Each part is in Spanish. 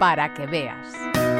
para que veas.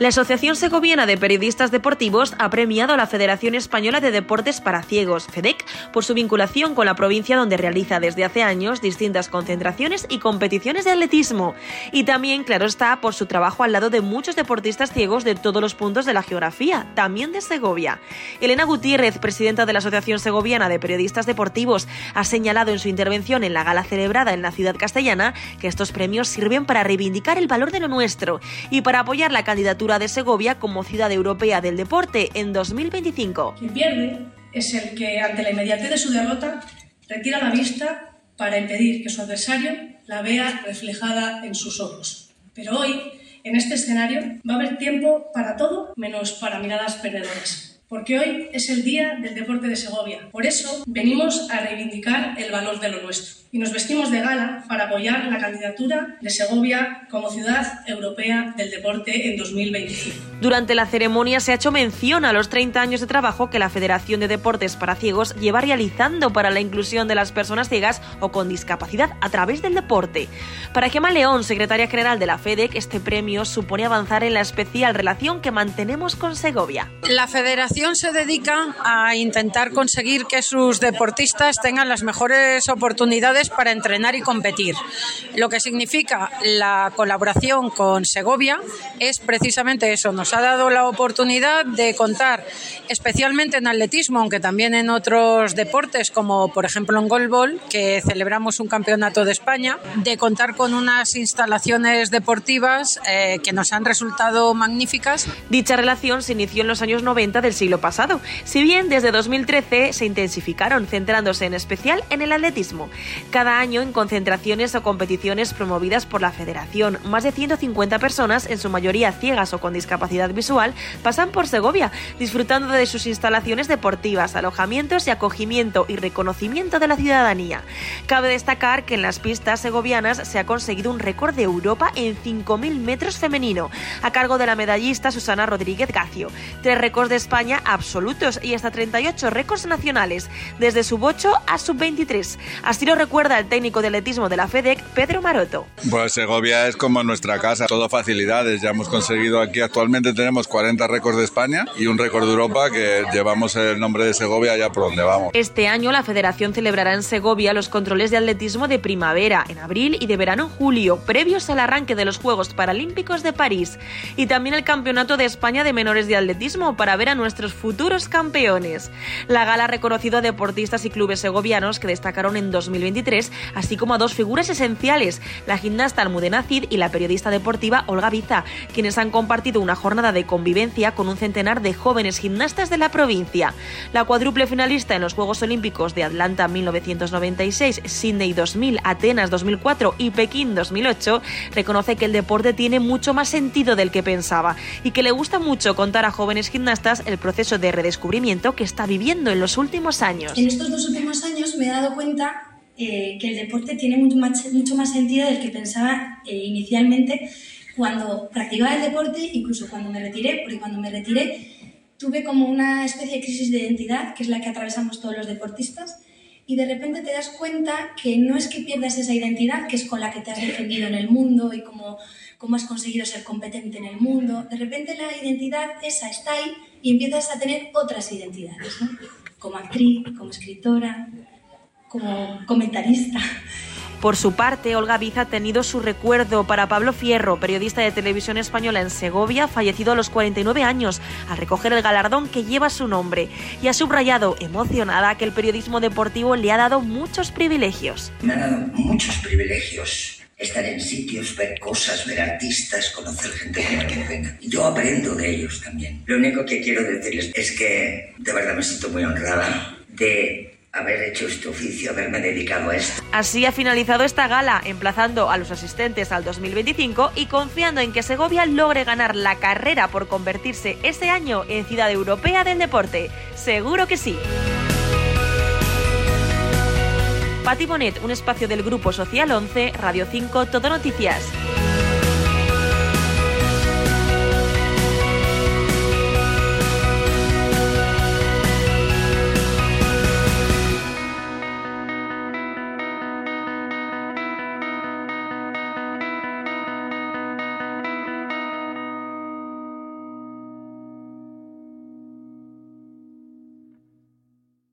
La Asociación Segoviana de Periodistas Deportivos ha premiado a la Federación Española de Deportes para Ciegos, FEDEC, por su vinculación con la provincia donde realiza desde hace años distintas concentraciones y competiciones de atletismo. Y también, claro está, por su trabajo al lado de muchos deportistas ciegos de todos los puntos de la geografía, también de Segovia. Elena Gutiérrez, presidenta de la Asociación Segoviana de Periodistas Deportivos, ha señalado en su intervención en la gala celebrada en la ciudad castellana que estos premios sirven para reivindicar el valor de lo nuestro y para apoyar la candidatura de Segovia como ciudad europea del deporte en 2025. Quien pierde es el que, ante la inmediatez de su derrota, retira la vista para impedir que su adversario la vea reflejada en sus ojos. Pero hoy, en este escenario, va a haber tiempo para todo menos para miradas perdedoras porque hoy es el Día del Deporte de Segovia. Por eso venimos a reivindicar el valor de lo nuestro y nos vestimos de gala para apoyar la candidatura de Segovia como ciudad europea del deporte en 2025. Durante la ceremonia se ha hecho mención a los 30 años de trabajo que la Federación de Deportes para Ciegos lleva realizando para la inclusión de las personas ciegas o con discapacidad a través del deporte. Para Gemma León, secretaria general de la FEDEC, este premio supone avanzar en la especial relación que mantenemos con Segovia. La Federación se dedica a intentar conseguir que sus deportistas tengan las mejores oportunidades para entrenar y competir. Lo que significa la colaboración con Segovia es precisamente eso. Nos ha dado la oportunidad de contar, especialmente en atletismo, aunque también en otros deportes, como por ejemplo en golbol, que celebramos un campeonato de España, de contar con unas instalaciones deportivas eh, que nos han resultado magníficas. Dicha relación se inició en los años 90 del siglo pasado, si bien desde 2013 se intensificaron, centrándose en especial en el atletismo cada año en concentraciones o competiciones promovidas por la Federación. Más de 150 personas, en su mayoría ciegas o con discapacidad visual, pasan por Segovia, disfrutando de sus instalaciones deportivas, alojamientos y acogimiento y reconocimiento de la ciudadanía. Cabe destacar que en las pistas segovianas se ha conseguido un récord de Europa en 5.000 metros femenino, a cargo de la medallista Susana Rodríguez Gacio. Tres récords de España absolutos y hasta 38 récords nacionales, desde sub-8 a sub-23. Así lo recuerda el técnico de atletismo de la FEDEC, Pedro Maroto. Pues Segovia es como nuestra casa, todo facilidades. Ya hemos conseguido aquí actualmente tenemos 40 récords de España y un récord de Europa que llevamos el nombre de Segovia ya por donde vamos. Este año la Federación celebrará en Segovia los controles de atletismo de primavera en abril y de verano en julio, previos al arranque de los Juegos Paralímpicos de París y también el Campeonato de España de Menores de Atletismo para ver a nuestros futuros campeones. La gala ha reconocido a deportistas y clubes segovianos que destacaron en 2023 así como a dos figuras esenciales, la gimnasta Almudena Cid y la periodista deportiva Olga Biza, quienes han compartido una jornada de convivencia con un centenar de jóvenes gimnastas de la provincia. La cuádruple finalista en los Juegos Olímpicos de Atlanta 1996, Sydney 2000, Atenas 2004 y Pekín 2008 reconoce que el deporte tiene mucho más sentido del que pensaba y que le gusta mucho contar a jóvenes gimnastas el proceso de redescubrimiento que está viviendo en los últimos años. En estos dos últimos años me he dado cuenta eh, que el deporte tiene mucho más, mucho más sentido del que pensaba eh, inicialmente cuando practicaba el deporte, incluso cuando me retiré, porque cuando me retiré tuve como una especie de crisis de identidad, que es la que atravesamos todos los deportistas, y de repente te das cuenta que no es que pierdas esa identidad, que es con la que te has defendido en el mundo y cómo, cómo has conseguido ser competente en el mundo, de repente la identidad esa está ahí y empiezas a tener otras identidades, ¿no? como actriz, como escritora, como comentarista. Por su parte, Olga Viz ha tenido su recuerdo para Pablo Fierro, periodista de televisión española en Segovia, fallecido a los 49 años, al recoger el galardón que lleva su nombre, y ha subrayado, emocionada, que el periodismo deportivo le ha dado muchos privilegios. Me ha dado muchos privilegios. Estar en sitios, ver cosas, ver artistas, conocer gente que me. Yo aprendo de ellos también. Lo único que quiero decirles es que de verdad me siento muy honrada de haber hecho este oficio, haberme dedicado a esto. Así ha finalizado esta gala, emplazando a los asistentes al 2025 y confiando en que Segovia logre ganar la carrera por convertirse ese año en ciudad europea del deporte. Seguro que sí. Pati Bonet, un espacio del Grupo Social 11, Radio 5, Todo Noticias.